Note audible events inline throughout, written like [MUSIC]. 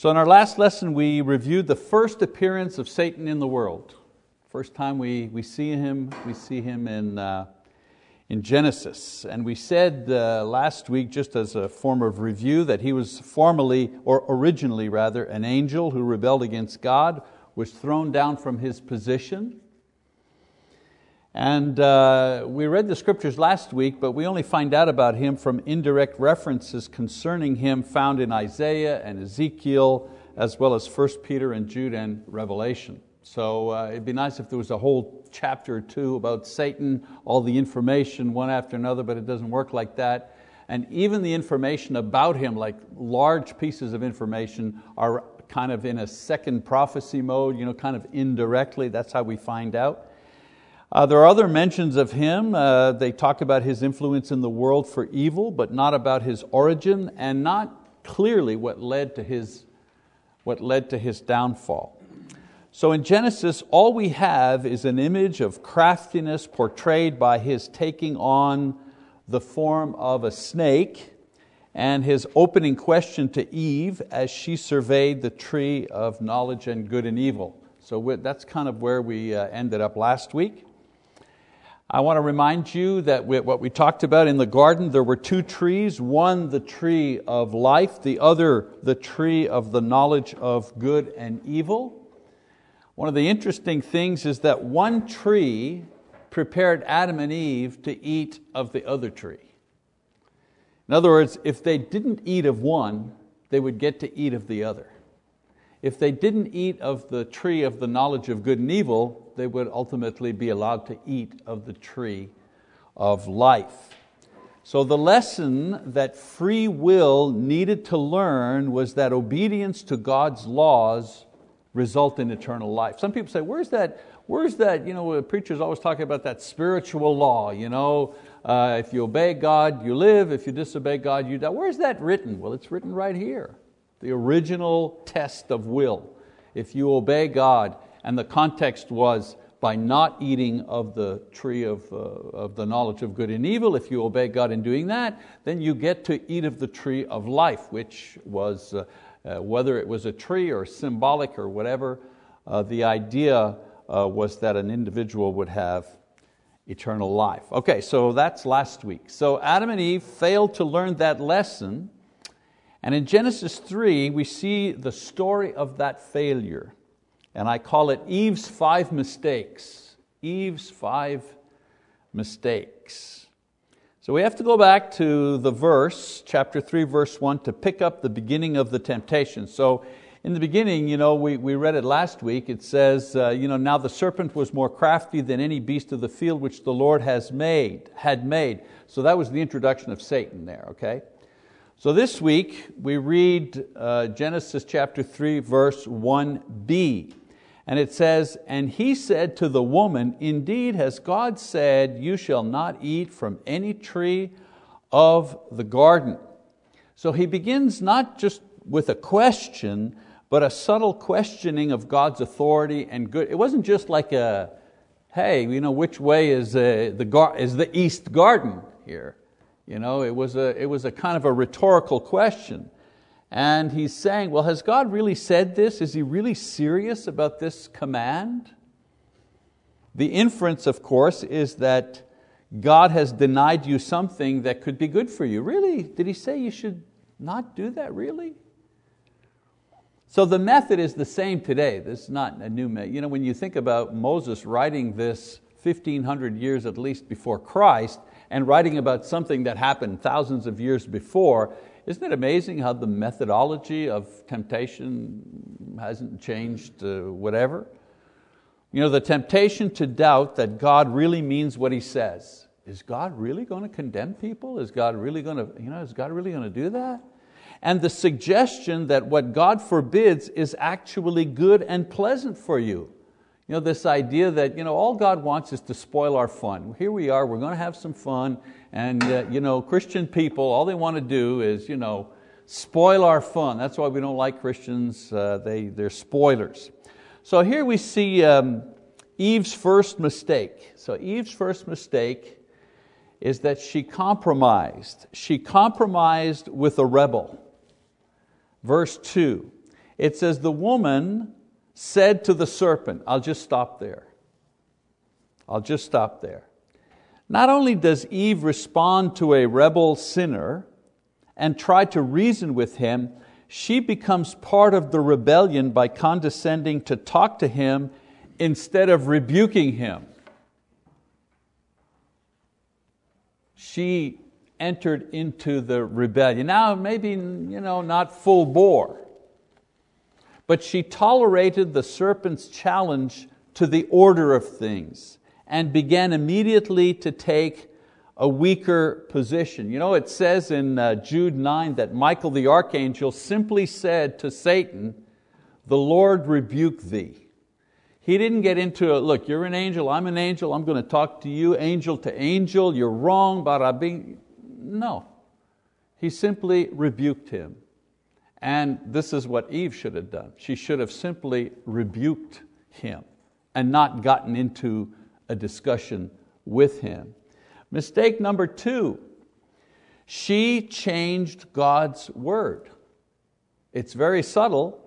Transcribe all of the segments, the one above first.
So, in our last lesson, we reviewed the first appearance of Satan in the world. First time we, we see him, we see him in, uh, in Genesis. And we said uh, last week, just as a form of review, that he was formerly, or originally rather, an angel who rebelled against God, was thrown down from his position. And uh, we read the scriptures last week, but we only find out about him from indirect references concerning him found in Isaiah and Ezekiel, as well as 1 Peter and Jude and Revelation. So uh, it'd be nice if there was a whole chapter or two about Satan, all the information one after another, but it doesn't work like that. And even the information about him, like large pieces of information, are kind of in a second prophecy mode, you know, kind of indirectly. That's how we find out. Uh, there are other mentions of him. Uh, they talk about his influence in the world for evil, but not about his origin and not clearly what led to his, what led to his downfall. So in Genesis, all we have is an image of craftiness portrayed by his taking on the form of a snake and his opening question to Eve as she surveyed the tree of knowledge and good and evil. So that's kind of where we uh, ended up last week. I want to remind you that what we talked about in the garden, there were two trees, one the tree of life, the other the tree of the knowledge of good and evil. One of the interesting things is that one tree prepared Adam and Eve to eat of the other tree. In other words, if they didn't eat of one, they would get to eat of the other. If they didn't eat of the tree of the knowledge of good and evil, they would ultimately be allowed to eat of the tree of life. So, the lesson that free will needed to learn was that obedience to God's laws result in eternal life. Some people say, Where's that? Where's that? You know, preachers always talking about that spiritual law. You know, uh, if you obey God, you live. If you disobey God, you die. Where's that written? Well, it's written right here. The original test of will. If you obey God, and the context was by not eating of the tree of, uh, of the knowledge of good and evil, if you obey God in doing that, then you get to eat of the tree of life, which was, uh, uh, whether it was a tree or symbolic or whatever, uh, the idea uh, was that an individual would have eternal life. Okay, so that's last week. So Adam and Eve failed to learn that lesson, and in Genesis 3, we see the story of that failure and I call it Eve's five mistakes. Eve's five mistakes. So we have to go back to the verse, chapter 3, verse 1, to pick up the beginning of the temptation. So in the beginning, you know, we, we read it last week, it says, uh, you know, now the serpent was more crafty than any beast of the field which the Lord has made, had made. So that was the introduction of Satan there, okay? So this week we read uh, Genesis chapter 3, verse 1b. And it says, And he said to the woman, Indeed, has God said, You shall not eat from any tree of the garden. So he begins not just with a question, but a subtle questioning of God's authority and good. It wasn't just like a, hey, you know, which way is, uh, the, gar- is the east garden here? You know, it, was a, it was a kind of a rhetorical question. And he's saying, well, has God really said this? Is He really serious about this command? The inference, of course, is that God has denied you something that could be good for you. Really? Did He say you should not do that, really? So the method is the same today. This is not a new method. You know, when you think about Moses writing this 1500 years at least before Christ, and writing about something that happened thousands of years before, isn't it amazing how the methodology of temptation hasn't changed uh, whatever? You know, the temptation to doubt that God really means what He says. Is God really going to condemn people? Is God really going to, you know, is God really going to do that? And the suggestion that what God forbids is actually good and pleasant for you. You know, this idea that you know, all God wants is to spoil our fun. Here we are, we're going to have some fun, and uh, you know, Christian people, all they want to do is you know, spoil our fun. That's why we don't like Christians, uh, they, they're spoilers. So here we see um, Eve's first mistake. So Eve's first mistake is that she compromised. She compromised with a rebel. Verse 2 It says, The woman said to the serpent, I'll just stop there. I'll just stop there. Not only does Eve respond to a rebel sinner and try to reason with him, she becomes part of the rebellion by condescending to talk to him instead of rebuking him. She entered into the rebellion. Now, maybe you know, not full bore, but she tolerated the serpent's challenge to the order of things and began immediately to take a weaker position. You know, it says in uh, Jude 9 that Michael the archangel simply said to Satan, The Lord rebuke thee. He didn't get into, a, look, you're an angel, I'm an angel, I'm going to talk to you, angel to angel, you're wrong, barabing. No. He simply rebuked him. And this is what Eve should have done. She should have simply rebuked him and not gotten into a discussion with him. Mistake number two, she changed God's word. It's very subtle,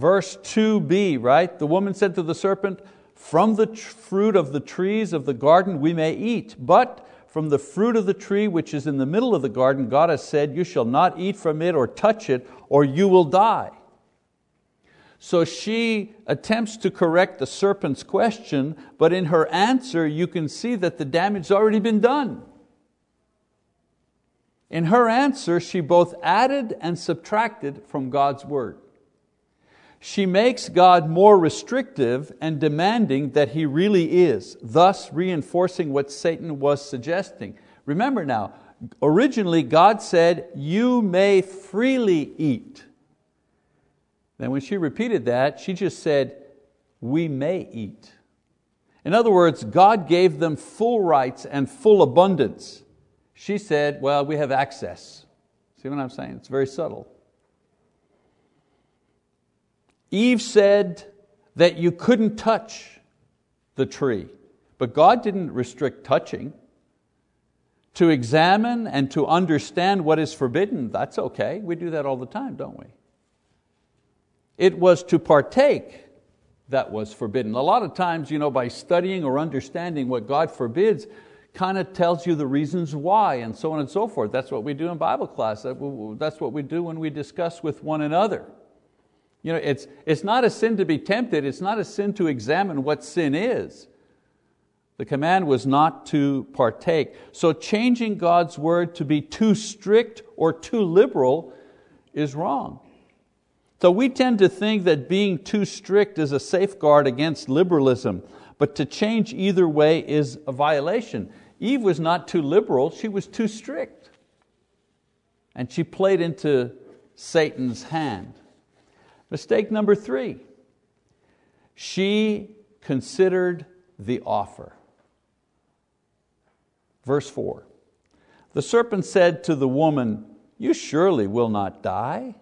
Verse 2b, right? The woman said to the serpent, From the fruit of the trees of the garden we may eat, but from the fruit of the tree which is in the middle of the garden, God has said, You shall not eat from it or touch it, or you will die. So she attempts to correct the serpent's question, but in her answer, you can see that the damage has already been done. In her answer, she both added and subtracted from God's word she makes God more restrictive and demanding that He really is, thus reinforcing what Satan was suggesting. Remember now, originally God said, You may freely eat. Then when she repeated that, she just said, We may eat. In other words, God gave them full rights and full abundance. She said, Well, we have access. See what I'm saying? It's very subtle. Eve said that you couldn't touch the tree, but God didn't restrict touching. To examine and to understand what is forbidden, that's okay. We do that all the time, don't we? It was to partake that was forbidden. A lot of times, you know, by studying or understanding what God forbids, kind of tells you the reasons why and so on and so forth. That's what we do in Bible class. That's what we do when we discuss with one another. You know, it's, it's not a sin to be tempted, it's not a sin to examine what sin is. The command was not to partake. So changing God's word to be too strict or too liberal is wrong. So we tend to think that being too strict is a safeguard against liberalism, but to change either way is a violation. Eve was not too liberal, she was too strict. And she played into Satan's hand. Mistake number three, she considered the offer. Verse 4 The serpent said to the woman, You surely will not die.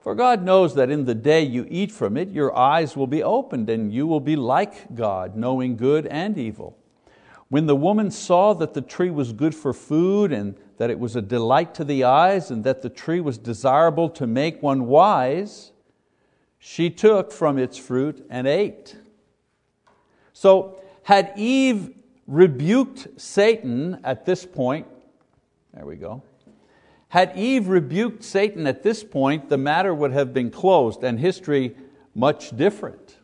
For God knows that in the day you eat from it, your eyes will be opened, and you will be like God, knowing good and evil. When the woman saw that the tree was good for food, and that it was a delight to the eyes, and that the tree was desirable to make one wise, she took from its fruit and ate. So, had Eve rebuked Satan at this point, there we go. Had Eve rebuked Satan at this point, the matter would have been closed and history much different.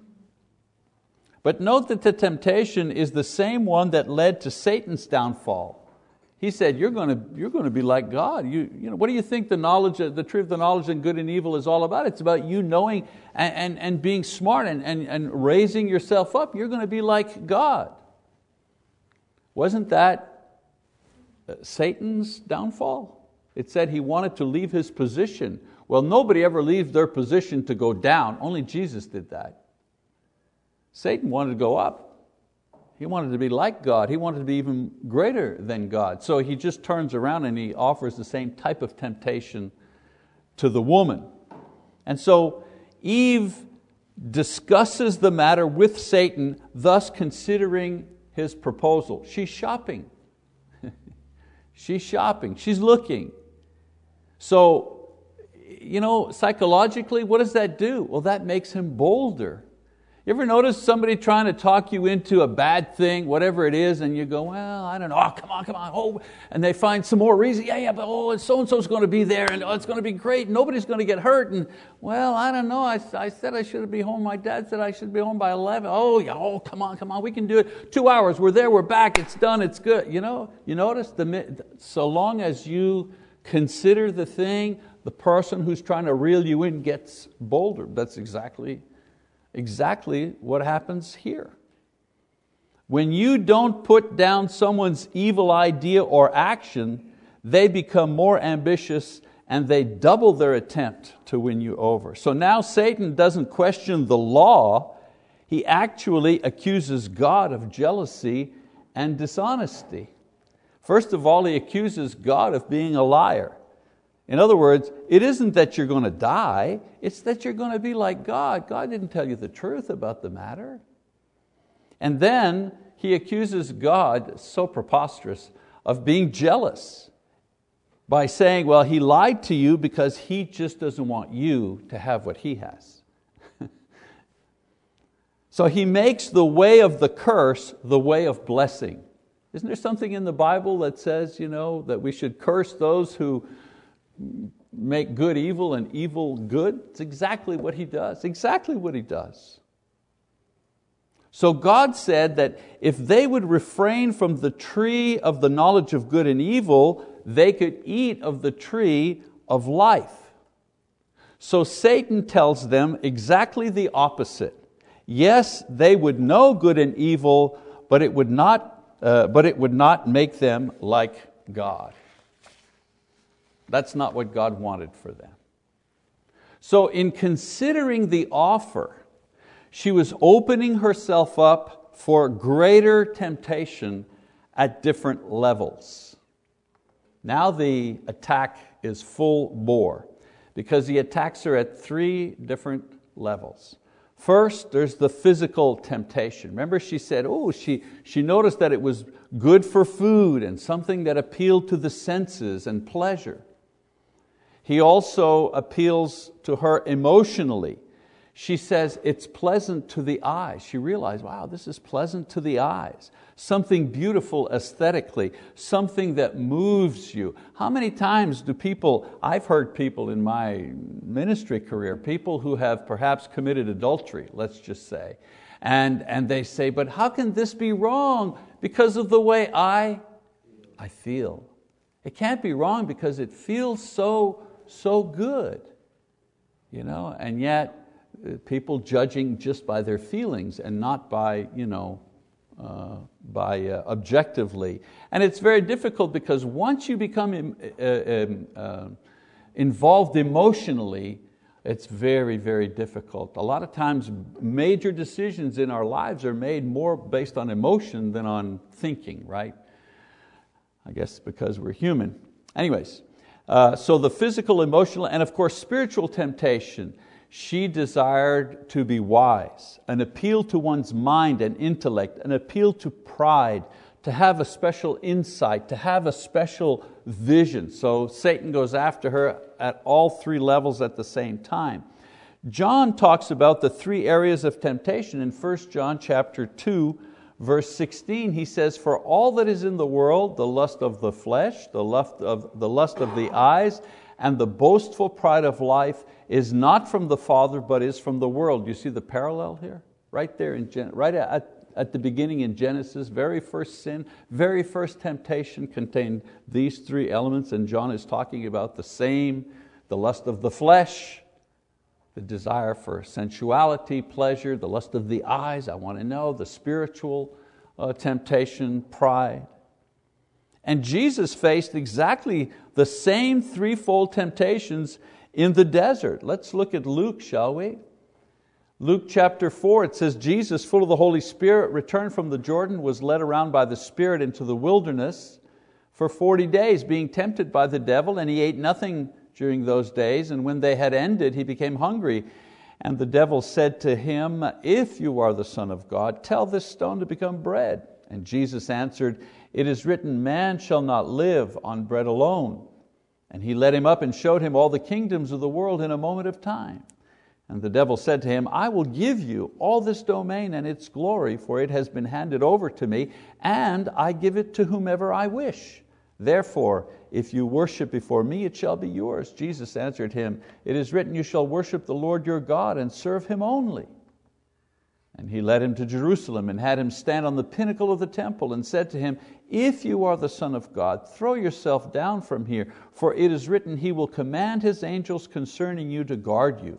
But note that the temptation is the same one that led to Satan's downfall. He said, you're going to, you're going to be like God. You, you know, what do you think the knowledge, the truth, of the knowledge and good and evil is all about? It's about you knowing and, and, and being smart and, and, and raising yourself up. You're going to be like God. Wasn't that uh, Satan's downfall? It said he wanted to leave his position. Well, nobody ever leaves their position to go down. Only Jesus did that. Satan wanted to go up. He wanted to be like God. He wanted to be even greater than God. So he just turns around and he offers the same type of temptation to the woman. And so Eve discusses the matter with Satan, thus considering his proposal. She's shopping. [LAUGHS] She's shopping. She's looking. So you know, psychologically, what does that do? Well, that makes him bolder. You ever notice somebody trying to talk you into a bad thing, whatever it is, and you go, well, I don't know, oh, come on, come on, oh, and they find some more reason, yeah, yeah, but oh, so-and-so's going to be there, and oh, it's going to be great, nobody's going to get hurt, and well, I don't know, I, I said I should be home, my dad said I should be home by 11, oh, yeah, oh, come on, come on, we can do it, two hours, we're there, we're back, it's done, it's good, you know, you notice, the, so long as you consider the thing, the person who's trying to reel you in gets bolder, that's exactly exactly what happens here. When you don't put down someone's evil idea or action, they become more ambitious and they double their attempt to win you over. So now Satan doesn't question the law, he actually accuses God of jealousy and dishonesty. First of all, he accuses God of being a liar. In other words, it isn't that you're going to die, it's that you're going to be like God. God didn't tell you the truth about the matter. And then he accuses God, so preposterous, of being jealous by saying, well, he lied to you because he just doesn't want you to have what he has. [LAUGHS] so he makes the way of the curse the way of blessing. Isn't there something in the Bible that says you know, that we should curse those who, make good evil and evil good. It's exactly what he does, exactly what he does. So God said that if they would refrain from the tree of the knowledge of good and evil, they could eat of the tree of life. So Satan tells them exactly the opposite. Yes, they would know good and evil, but it would not, uh, but it would not make them like God. That's not what God wanted for them. So, in considering the offer, she was opening herself up for greater temptation at different levels. Now the attack is full bore because he attacks her at three different levels. First, there's the physical temptation. Remember, she said, oh, she, she noticed that it was good for food and something that appealed to the senses and pleasure. He also appeals to her emotionally. She says, It's pleasant to the eyes. She realized, wow, this is pleasant to the eyes. Something beautiful aesthetically, something that moves you. How many times do people, I've heard people in my ministry career, people who have perhaps committed adultery, let's just say, and, and they say, But how can this be wrong? Because of the way I, I feel. It can't be wrong because it feels so so good. You know? And yet, uh, people judging just by their feelings and not by, you know, uh, by uh, objectively. And it's very difficult because once you become uh, um, uh, involved emotionally, it's very, very difficult. A lot of times major decisions in our lives are made more based on emotion than on thinking, right? I guess because we're human. Anyways, uh, so the physical, emotional, and of course spiritual temptation. She desired to be wise, an appeal to one's mind and intellect, an appeal to pride, to have a special insight, to have a special vision. So Satan goes after her at all three levels at the same time. John talks about the three areas of temptation in 1 John chapter 2, verse 16, he says, For all that is in the world, the lust of the flesh, the lust of the, lust of the eyes, and the boastful pride of life is not from the Father, but is from the world. You see the parallel here? Right there, in Gen- right at, at the beginning in Genesis, very first sin, very first temptation contained these three elements, and John is talking about the same, the lust of the flesh, the desire for sensuality, pleasure, the lust of the eyes, I want to know, the spiritual uh, temptation, pride. And Jesus faced exactly the same threefold temptations in the desert. Let's look at Luke, shall we? Luke chapter 4, it says, Jesus, full of the Holy Spirit, returned from the Jordan, was led around by the Spirit into the wilderness for 40 days, being tempted by the devil, and he ate nothing during those days, and when they had ended, he became hungry. And the devil said to him, If you are the Son of God, tell this stone to become bread. And Jesus answered, It is written, Man shall not live on bread alone. And he led him up and showed him all the kingdoms of the world in a moment of time. And the devil said to him, I will give you all this domain and its glory, for it has been handed over to me, and I give it to whomever I wish. Therefore, if you worship before me, it shall be yours. Jesus answered him, It is written, You shall worship the Lord your God and serve Him only. And he led him to Jerusalem and had him stand on the pinnacle of the temple and said to him, If you are the Son of God, throw yourself down from here, for it is written, He will command His angels concerning you to guard you,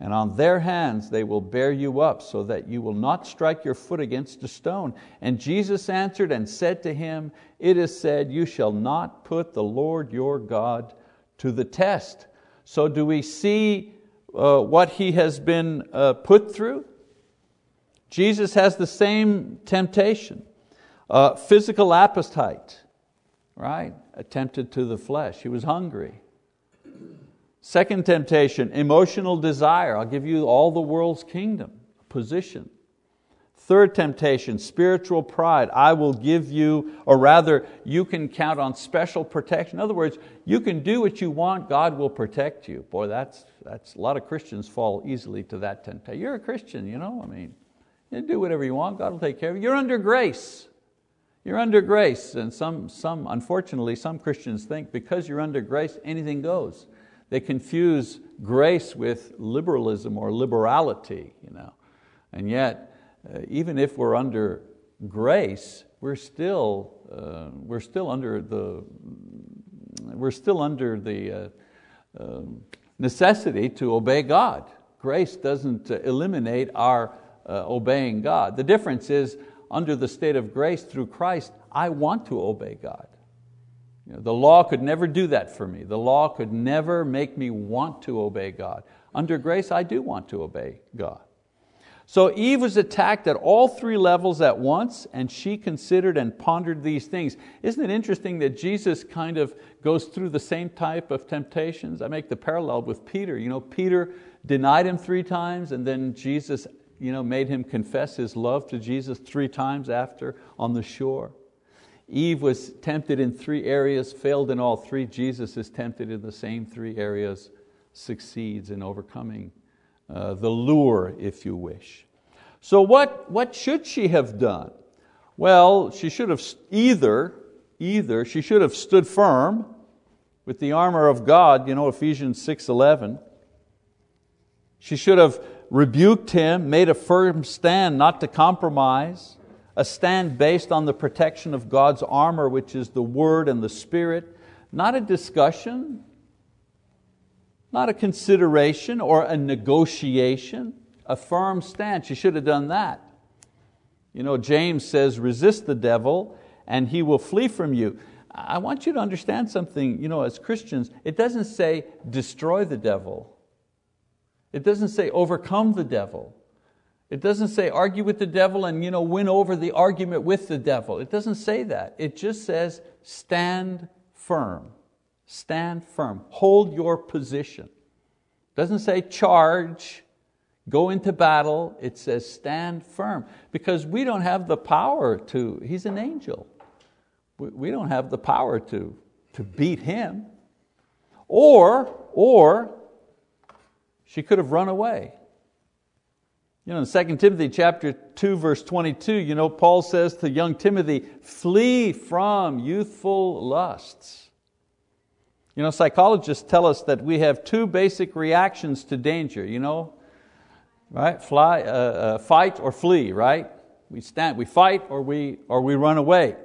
and on their hands they will bear you up, so that you will not strike your foot against a stone. And Jesus answered and said to him, It is said, You shall not put the Lord your God to the test. So, do we see uh, what he has been uh, put through? Jesus has the same temptation. Uh, physical appetite, right? Attempted to the flesh. He was hungry. Second temptation, emotional desire. I'll give you all the world's kingdom, position. Third temptation, spiritual pride. I will give you, or rather, you can count on special protection. In other words, you can do what you want, God will protect you. Boy, that's, that's a lot of Christians fall easily to that temptation. You're a Christian, you know, I mean, you do whatever you want, God will take care of you. You're under grace. You're under grace. And some, some, unfortunately, some Christians think because you're under grace, anything goes. They confuse grace with liberalism or liberality. You know. And yet, uh, even if we're under grace, we're still, uh, we're still under the, we're still under the uh, um, necessity to obey God. Grace doesn't uh, eliminate our uh, obeying God. The difference is, under the state of grace through Christ, I want to obey God. You know, the law could never do that for me. The law could never make me want to obey God. Under grace, I do want to obey God. So Eve was attacked at all three levels at once, and she considered and pondered these things. Isn't it interesting that Jesus kind of goes through the same type of temptations? I make the parallel with Peter. You know, Peter denied him three times, and then Jesus you know, made him confess his love to Jesus three times after on the shore. Eve was tempted in three areas, failed in all three. Jesus is tempted in the same three areas, succeeds in overcoming uh, the lure, if you wish. So, what, what should she have done? Well, she should have either, either she should have stood firm with the armor of God, you know, Ephesians 6:11. She should have rebuked him, made a firm stand not to compromise, a stand based on the protection of God's armor, which is the Word and the Spirit, not a discussion, not a consideration or a negotiation, a firm stand. She should have done that. You know, James says, resist the devil and he will flee from you. I want you to understand something, you know, as Christians, it doesn't say destroy the devil. It doesn't say overcome the devil. It doesn't say argue with the devil and you know, win over the argument with the devil. It doesn't say that. It just says stand firm. Stand firm. Hold your position. It doesn't say charge, go into battle. It says stand firm. Because we don't have the power to, he's an angel. We don't have the power to, to beat him. Or, or she could have run away. You know, in 2 Timothy chapter 2, verse 22, you know, Paul says to young Timothy, flee from youthful lusts. You know, psychologists tell us that we have two basic reactions to danger, you know, right? Fly, uh, uh, fight or flee, right? We, stand, we fight or we, or we run away.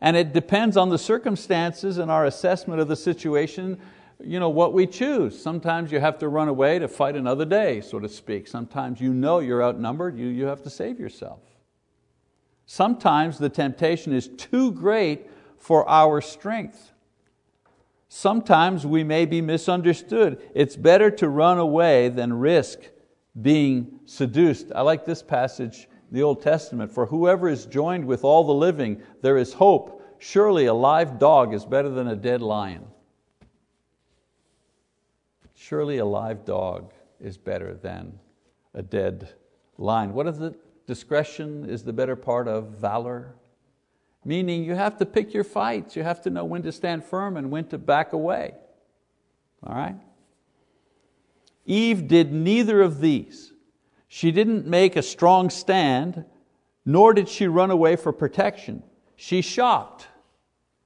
And it depends on the circumstances and our assessment of the situation you know, what we choose. Sometimes you have to run away to fight another day, so to speak. Sometimes you know you're outnumbered, you, you have to save yourself. Sometimes the temptation is too great for our strength. Sometimes we may be misunderstood. It's better to run away than risk being seduced. I like this passage, the Old Testament. For whoever is joined with all the living, there is hope. Surely a live dog is better than a dead lion. Surely a live dog is better than a dead lion. What is it? Discretion is the better part of valor. Meaning you have to pick your fights. You have to know when to stand firm and when to back away. All right? Eve did neither of these. She didn't make a strong stand, nor did she run away for protection. She shopped,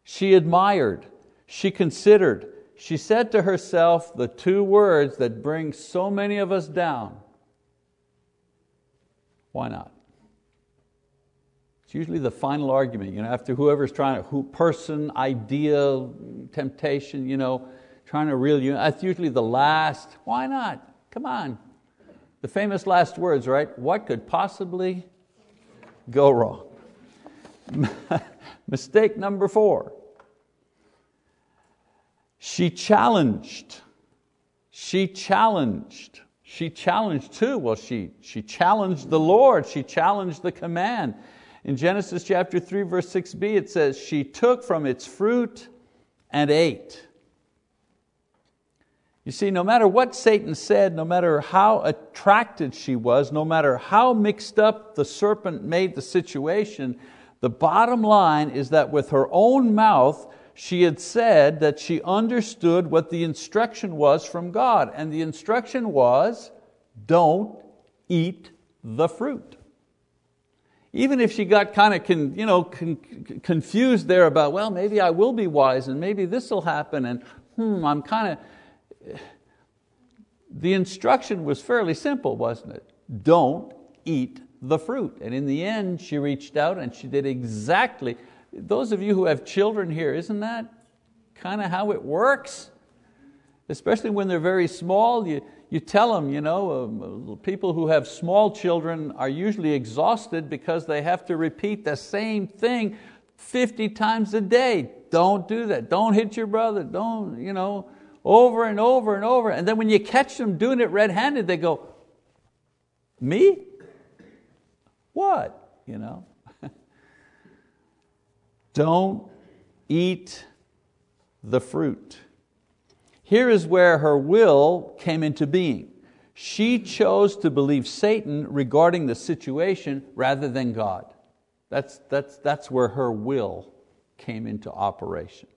she admired, she considered, she said to herself the two words that bring so many of us down. Why not? It's usually the final argument, you know, after whoever's trying to, who, person, idea, temptation, you know, trying to reel you. That's usually the last. Why not? Come on. The famous last words, right? What could possibly go wrong? [LAUGHS] Mistake number four. She challenged. She challenged. She challenged too. Well, she, she challenged the Lord. She challenged the command. In Genesis chapter 3, verse 6b, it says, She took from its fruit and ate. You see, no matter what Satan said, no matter how attracted she was, no matter how mixed up the serpent made the situation, the bottom line is that with her own mouth, she had said that she understood what the instruction was from God. And the instruction was, don't eat the fruit. Even if she got kind of con, you know, con, confused there about, well, maybe I will be wise and maybe this will happen and hmm, I'm kind of, the instruction was fairly simple, wasn't it? Don't eat the fruit. And in the end, she reached out and she did exactly, those of you who have children here, isn't that kind of how it works? Especially when they're very small, you, you tell them, you know, um, people who have small children are usually exhausted because they have to repeat the same thing 50 times a day. Don't do that. Don't hit your brother. Don't, you know, over and over and over. And then when you catch them doing it red handed, they go, Me? What? You know? Don't eat the fruit. Here is where her will came into being. She chose to believe Satan regarding the situation rather than God. That's, that's, that's where her will came into operation.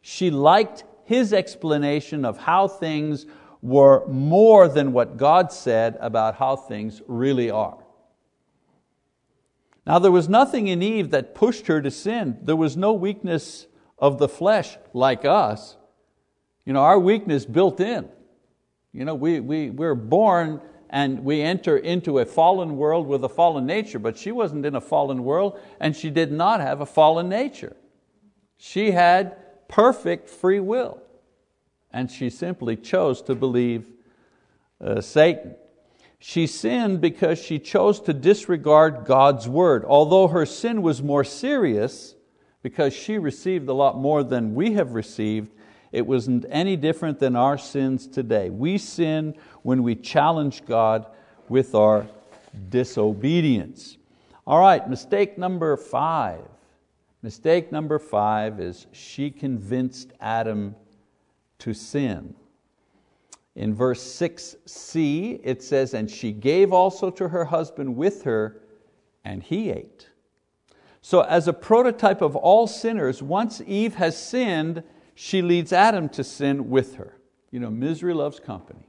She liked his explanation of how things were more than what God said about how things really are. Now, there was nothing in Eve that pushed her to sin. There was no weakness of the flesh like us. You know, our weakness built in. You know, we, we, we're born and we enter into a fallen world with a fallen nature, but she wasn't in a fallen world and she did not have a fallen nature. She had perfect free will and she simply chose to believe uh, Satan. She sinned because she chose to disregard God's word. Although her sin was more serious, because she received a lot more than we have received, it wasn't any different than our sins today. We sin when we challenge God with our disobedience. All right, mistake number five. Mistake number five is she convinced Adam to sin. In verse 6c, it says, And she gave also to her husband with her, and he ate. So, as a prototype of all sinners, once Eve has sinned, she leads Adam to sin with her. You know, misery loves company.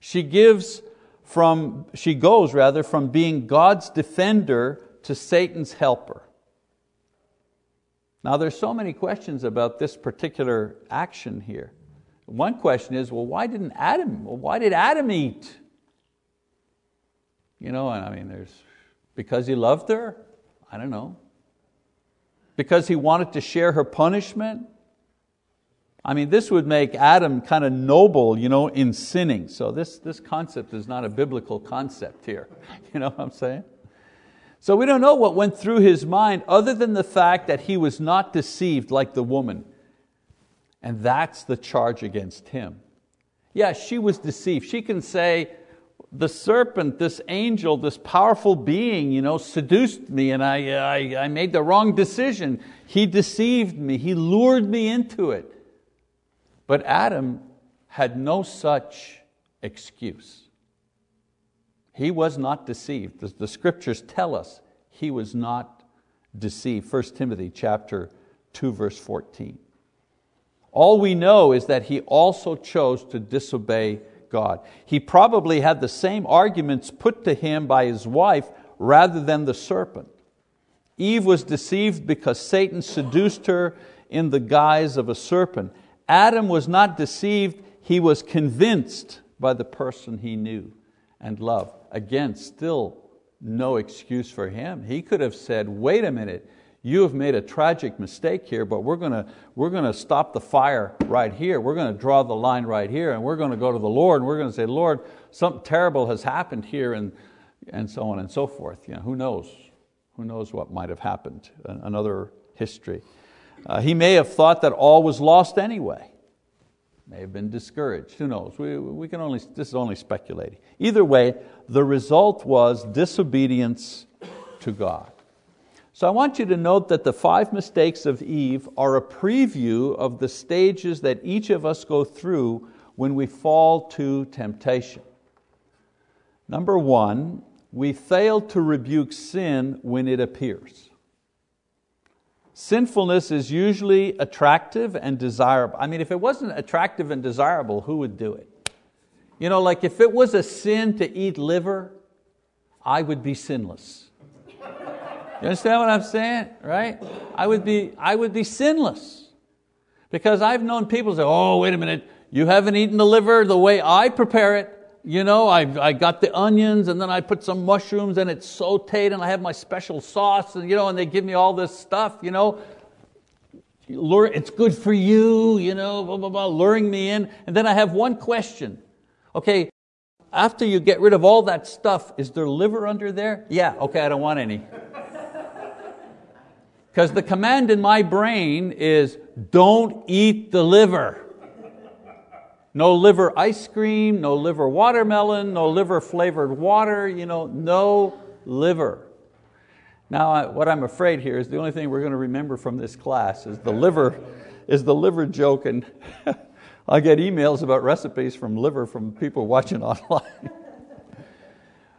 She gives from, she goes rather from being God's defender to Satan's helper. Now there's so many questions about this particular action here. One question is, well, why didn't Adam, well, why did Adam eat? You know, I mean, there's, because he loved her? I don't know. Because he wanted to share her punishment? I mean, this would make Adam kind of noble you know, in sinning. So this, this concept is not a biblical concept here. [LAUGHS] You know what I'm saying? So we don't know what went through his mind other than the fact that he was not deceived like the woman. And that's the charge against him. Yeah, she was deceived. She can say, the serpent, this angel, this powerful being, you know, seduced me and I, I, I made the wrong decision. He deceived me, he lured me into it. But Adam had no such excuse. He was not deceived. The, the scriptures tell us he was not deceived. 1 Timothy chapter 2, verse 14. All we know is that he also chose to disobey God. He probably had the same arguments put to him by his wife rather than the serpent. Eve was deceived because Satan seduced her in the guise of a serpent. Adam was not deceived, he was convinced by the person he knew and loved. Again, still no excuse for him. He could have said, wait a minute, you have made a tragic mistake here, but we're going to, we're going to stop the fire right here. We're going to draw the line right here, and we're going to go to the Lord, and we're going to say, Lord, something terrible has happened here, and, and so on and so forth. You know, who knows? Who knows what might have happened? Another history. Uh, he may have thought that all was lost anyway. May have been discouraged. Who knows? We, we can only, this is only speculating. Either way, the result was disobedience to God. So I want you to note that the five mistakes of Eve are a preview of the stages that each of us go through when we fall to temptation. Number one, we fail to rebuke sin when it appears. Sinfulness is usually attractive and desirable. I mean, if it wasn't attractive and desirable, who would do it? You know, like if it was a sin to eat liver, I would be sinless. You understand what I'm saying? Right? I would be, I would be sinless. Because I've known people say, oh, wait a minute, you haven't eaten the liver the way I prepare it. You know, I, I got the onions and then I put some mushrooms and it's sauteed and I have my special sauce and, you know, and they give me all this stuff, you know. Lure, It's good for you, you know, blah, blah, blah, luring me in. And then I have one question. Okay, after you get rid of all that stuff, is there liver under there? Yeah, okay, I don't want any. Because the command in my brain is don't eat the liver. No liver ice cream, no liver watermelon, no liver flavored water, you know, no liver. Now, what I'm afraid here is the only thing we're going to remember from this class is the liver, is the liver joke, and [LAUGHS] I get emails about recipes from liver from people watching [LAUGHS] online.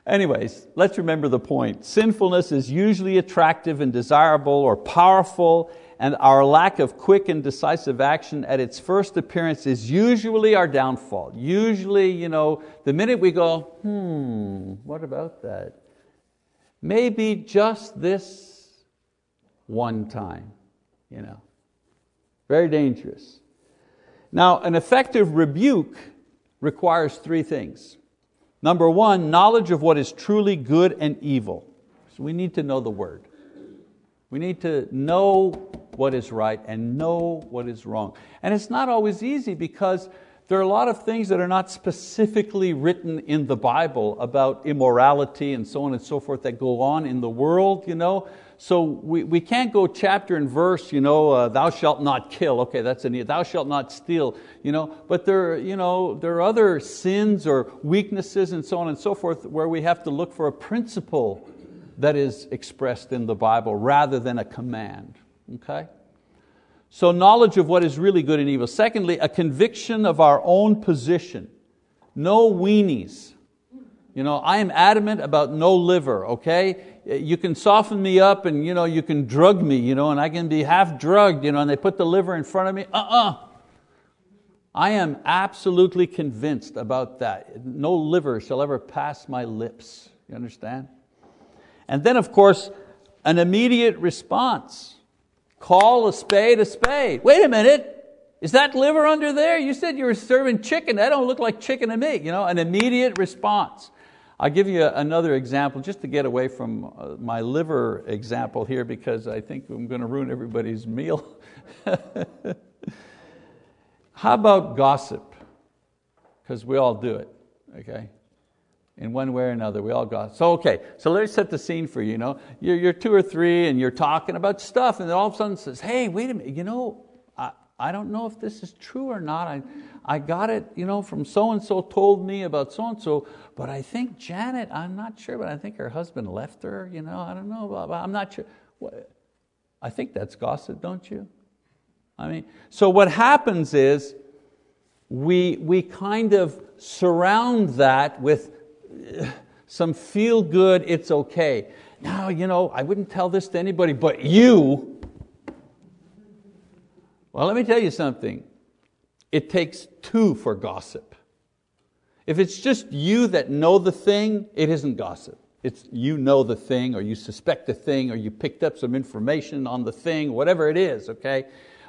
Anyways, let's remember the point. Sinfulness is usually attractive and desirable or powerful, and our lack of quick and decisive action at its first appearance is usually our downfall. Usually, you know, the minute we go, hmm, what about that? Maybe just this one time, you know. Very dangerous. Now, an effective rebuke requires three things. Number one, knowledge of what is truly good and evil. So we need to know the word. We need to know what is right and know what is wrong. And it's not always easy because there are a lot of things that are not specifically written in the Bible about immorality and so on and so forth that go on in the world. You know? So we, we can't go chapter and verse, you know, uh, thou shalt not kill. Okay, that's a thou shalt not steal. You know, but there, you know, there are other sins or weaknesses and so on and so forth where we have to look for a principle that is expressed in the Bible rather than a command. Okay? So knowledge of what is really good and evil. Secondly, a conviction of our own position. No weenies. You know, I am adamant about no liver, okay? You can soften me up and you, know, you can drug me, you know, and I can be half drugged, you know, and they put the liver in front of me. Uh-uh. I am absolutely convinced about that. No liver shall ever pass my lips. You understand? And then, of course, an immediate response. Call a spade a spade. Wait a minute. Is that liver under there? You said you were serving chicken. That don't look like chicken to me. You know, an immediate response. I'll give you another example just to get away from uh, my liver example here because I think I'm going to ruin everybody's meal. [LAUGHS] How about gossip? Because we all do it, okay? In one way or another, we all gossip. So, okay, so let me set the scene for you. you know? You're, you're two or three and you're talking about stuff, and then all of a sudden says, hey, wait a minute, you know, I, don't know if this is true or not. I, I got it you know, from so and so told me about so and so, but I think Janet, I'm not sure, but I think her husband left her. You know, I don't know. I'm not sure. I think that's gossip, don't you? I mean, so what happens is we, we kind of surround that with uh, some feel good, it's okay. Now, you know, I wouldn't tell this to anybody but you. Well, let me tell you something. It takes two for gossip. If it's just you that know the thing, it isn't gossip. It's you know the thing, or you suspect the thing, or you picked up some information on the thing, whatever it is, okay?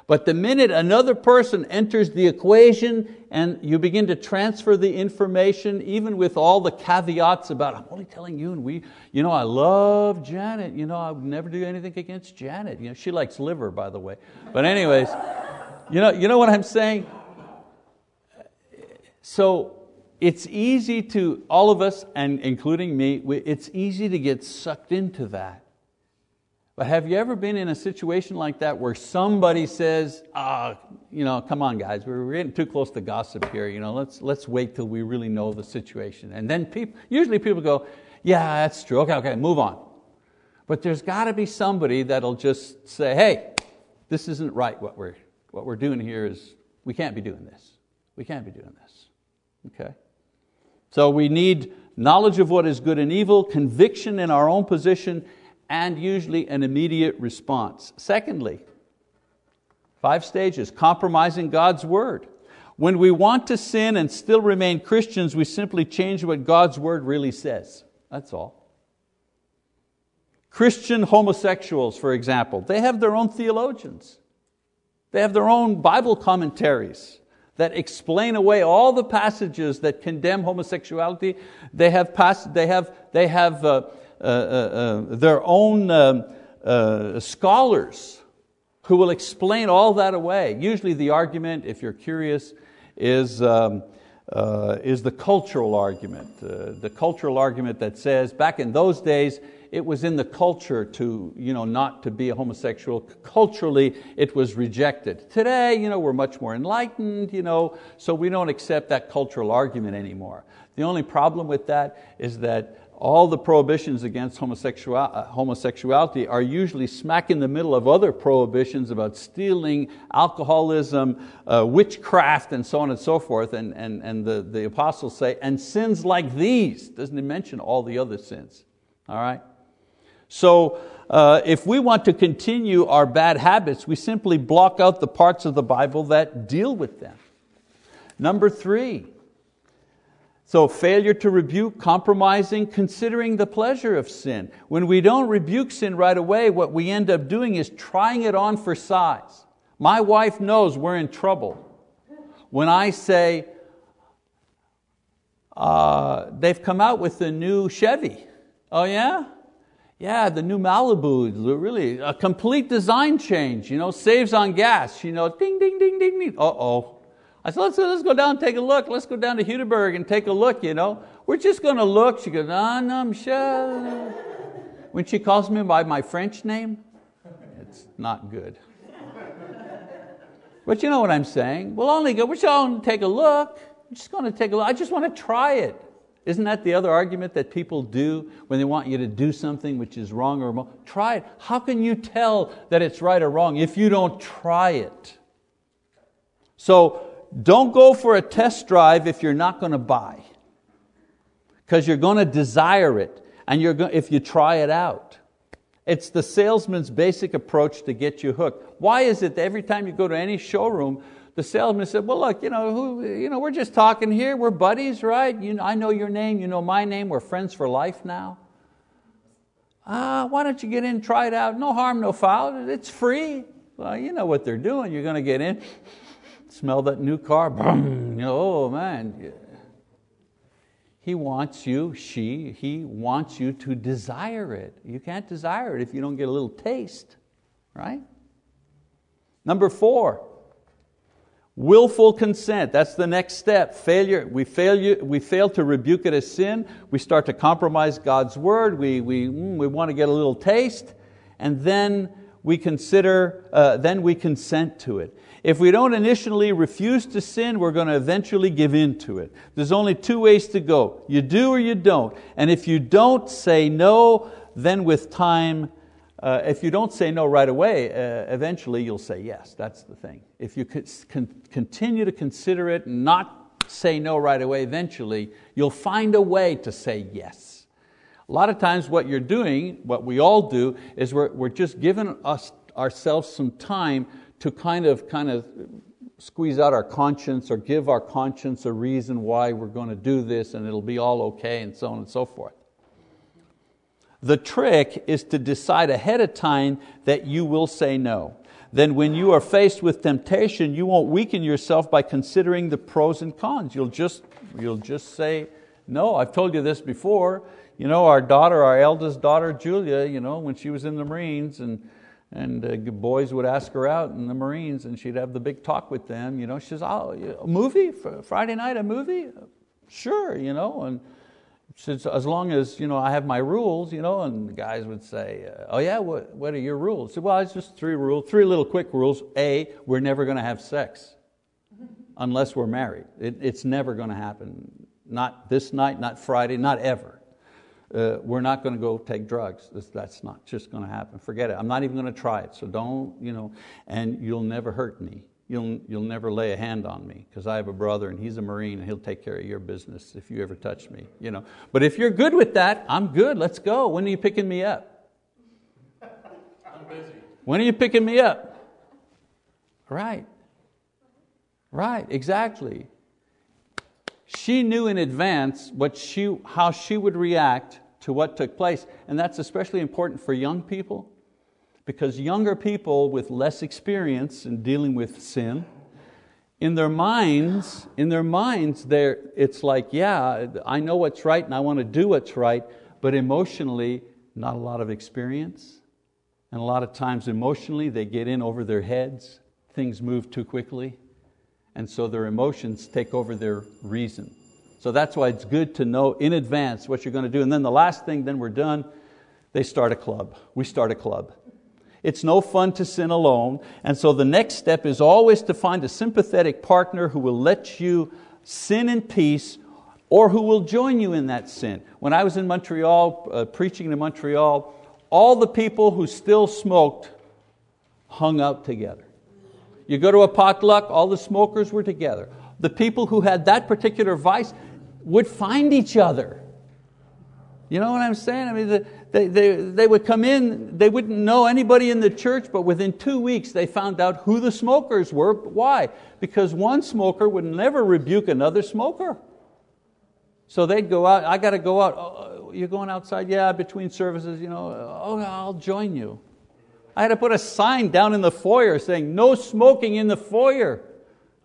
But the minute another person enters the equation and you begin to transfer the information, even with all the caveats about, I'm only telling you, and we, you know, I love Janet, you know, I would never do anything against Janet. You know, she likes liver, by the way. But anyways, you know, you know what I'm saying? So it's easy to, all of us, and including me, it's easy to get sucked into that. But have you ever been in a situation like that where somebody says, ah, you know, come on guys, we're getting too close to gossip here, you know, let's, let's wait till we really know the situation. And then people, usually people go, yeah, that's true, okay, okay, move on. But there's got to be somebody that'll just say, hey, this isn't right what we're, what we're doing here is, we can't be doing this. We can't be doing this, okay? So we need knowledge of what is good and evil, conviction in our own position, and usually an immediate response. Secondly, five stages, compromising God's word. When we want to sin and still remain Christians, we simply change what God's word really says. That's all. Christian homosexuals, for example, they have their own theologians. They have their own Bible commentaries that explain away all the passages that condemn homosexuality. They have, pass, they have, they have uh, their own scholars who will explain all that away. Usually the argument, if you're curious, is, um, uh, is the cultural argument. Uh, the cultural argument that says back in those days, it was in the culture to you know, not to be a homosexual. Culturally, it was rejected. Today, you know, we're much more enlightened, you know, so we don't accept that cultural argument anymore. The only problem with that is that all the prohibitions against uh, homosexuality are usually smack in the middle of other prohibitions about stealing, alcoholism, uh, witchcraft, and so on and so forth. And, and, and the, the apostles say, and sins like these. Doesn't he mention all the other sins? All right? So, uh, if we want to continue our bad habits, we simply block out the parts of the Bible that deal with them. Number three, so failure to rebuke, compromising, considering the pleasure of sin. When we don't rebuke sin right away, what we end up doing is trying it on for size. My wife knows we're in trouble. When I say, uh, they've come out with the new Chevy. Oh yeah? Yeah, the new Malibu, really a complete design change, you know, saves on gas, you know, ding, ding, ding, ding, ding. Uh-oh, I said, let's, let's go down and take a look. Let's go down to Hudiburg and take a look, you know. We're just going to look. She goes, ah, no, Michelle. When she calls me by my French name, it's not good. But you know what I'm saying? We'll only go, we're just going to take a look. I'm just going to take a look. I just want to try it. Isn't that the other argument that people do when they want you to do something which is wrong or wrong? Try it. How can you tell that it's right or wrong if you don't try it? So don't go for a test drive if you're not going to buy, because you're going to desire it, and you're going, if you try it out. It's the salesman's basic approach to get you hooked. Why is it that every time you go to any showroom, the salesman said, well look, you know, who, you know, we're just talking here, we're buddies, right? You know, I know your name, you know my name, we're friends for life now. Ah, why don't you get in, try it out? No harm, no foul, it's free. Well, you know what they're doing, you're going to get in, smell that new car, boom, oh man. He wants you, she, he wants you to desire it. You can't desire it if you don't get a little taste, right? Number four, willful consent. That's the next step. Failure, we fail, we fail to rebuke it as sin. We start to compromise God's word. We, we, mm, we want to get a little taste. And then we consider, uh, then we consent to it. If we don't initially refuse to sin, we're going to eventually give in to it. There's only two ways to go. You do or you don't. And if you don't say no, then with time, uh, if you don't say no right away, uh, eventually you'll say yes. That's the thing. If you con continue to consider it and not say no right away, eventually you'll find a way to say yes. A lot of times what you're doing, what we all do, is we're, we're just giving us, ourselves some time to kind of, kind of squeeze out our conscience or give our conscience a reason why we're going to do this and it'll be all okay and so on and so forth. The trick is to decide ahead of time that you will say no. Then, when you are faced with temptation, you won't weaken yourself by considering the pros and cons. You'll just, you'll just say, No, I've told you this before. You know, our daughter, our eldest daughter, Julia, you know, when she was in the Marines, and, and uh, boys would ask her out in the Marines, and she'd have the big talk with them. You know, she says, Oh, a movie? Friday night, a movie? Sure, you know. And, she says, as long as you know, I have my rules, you know, and the guys would say, uh, oh yeah, what, what are your rules? Said, well, it's just three rules, three little quick rules. A, we're never going to have sex unless we're married. It, it's never going to happen. Not this night, not Friday, not ever. Uh, we're not going to go take drugs. That's not just going to happen. Forget it. I'm not even going to try it. So don't, you know, and you'll never hurt me you'll, you'll never lay a hand on me because I have a brother and he's a Marine and he'll take care of your business if you ever touch me. You know. But if you're good with that, I'm good, let's go. When are you picking me up? I'm busy. When are you picking me up? Right. Right, exactly. She knew in advance what she, how she would react to what took place, and that's especially important for young people because younger people with less experience in dealing with sin, in their minds, in their minds, it's like, yeah, I know what's right and I want to do what's right, but emotionally, not a lot of experience. And a lot of times, emotionally, they get in over their heads, things move too quickly, and so their emotions take over their reason. So that's why it's good to know in advance what you're going to do. And then the last thing, then we're done, they start a club. We start a club. It's no fun to sin alone. And so the next step is always to find a sympathetic partner who will let you sin in peace or who will join you in that sin. When I was in Montreal, uh, preaching in Montreal, all the people who still smoked hung out together. You go to a potluck, all the smokers were together. The people who had that particular vice would find each other. You know what I'm saying? I mean, the, they, they, they would come in, they wouldn't know anybody in the church, but within two weeks they found out who the smokers were. Why? Because one smoker would never rebuke another smoker. So they'd go out, I got to go out. Oh, oh, you're going outside? Yeah, between services, you know, oh, I'll join you. I had to put a sign down in the foyer saying, no smoking in the foyer.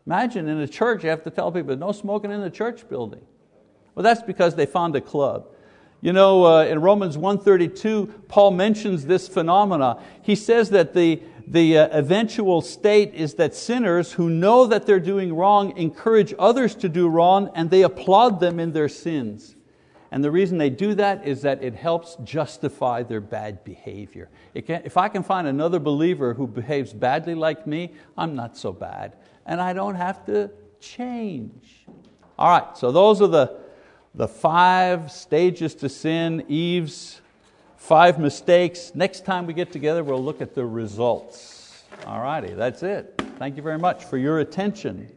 Imagine in a church, you have to tell people, no smoking in the church building. Well, that's because they found a club. You know, uh, in Romans 1.32, Paul mentions this phenomena. He says that the, the uh, eventual state is that sinners who know that they're doing wrong encourage others to do wrong and they applaud them in their sins. And the reason they do that is that it helps justify their bad behavior. Can, if I can find another believer who behaves badly like me, I'm not so bad. And I don't have to change. All right, so those are the the five stages to sin, Eve's five mistakes. Next time we get together, we'll look at the results. All righty, that's it. Thank you very much for your attention.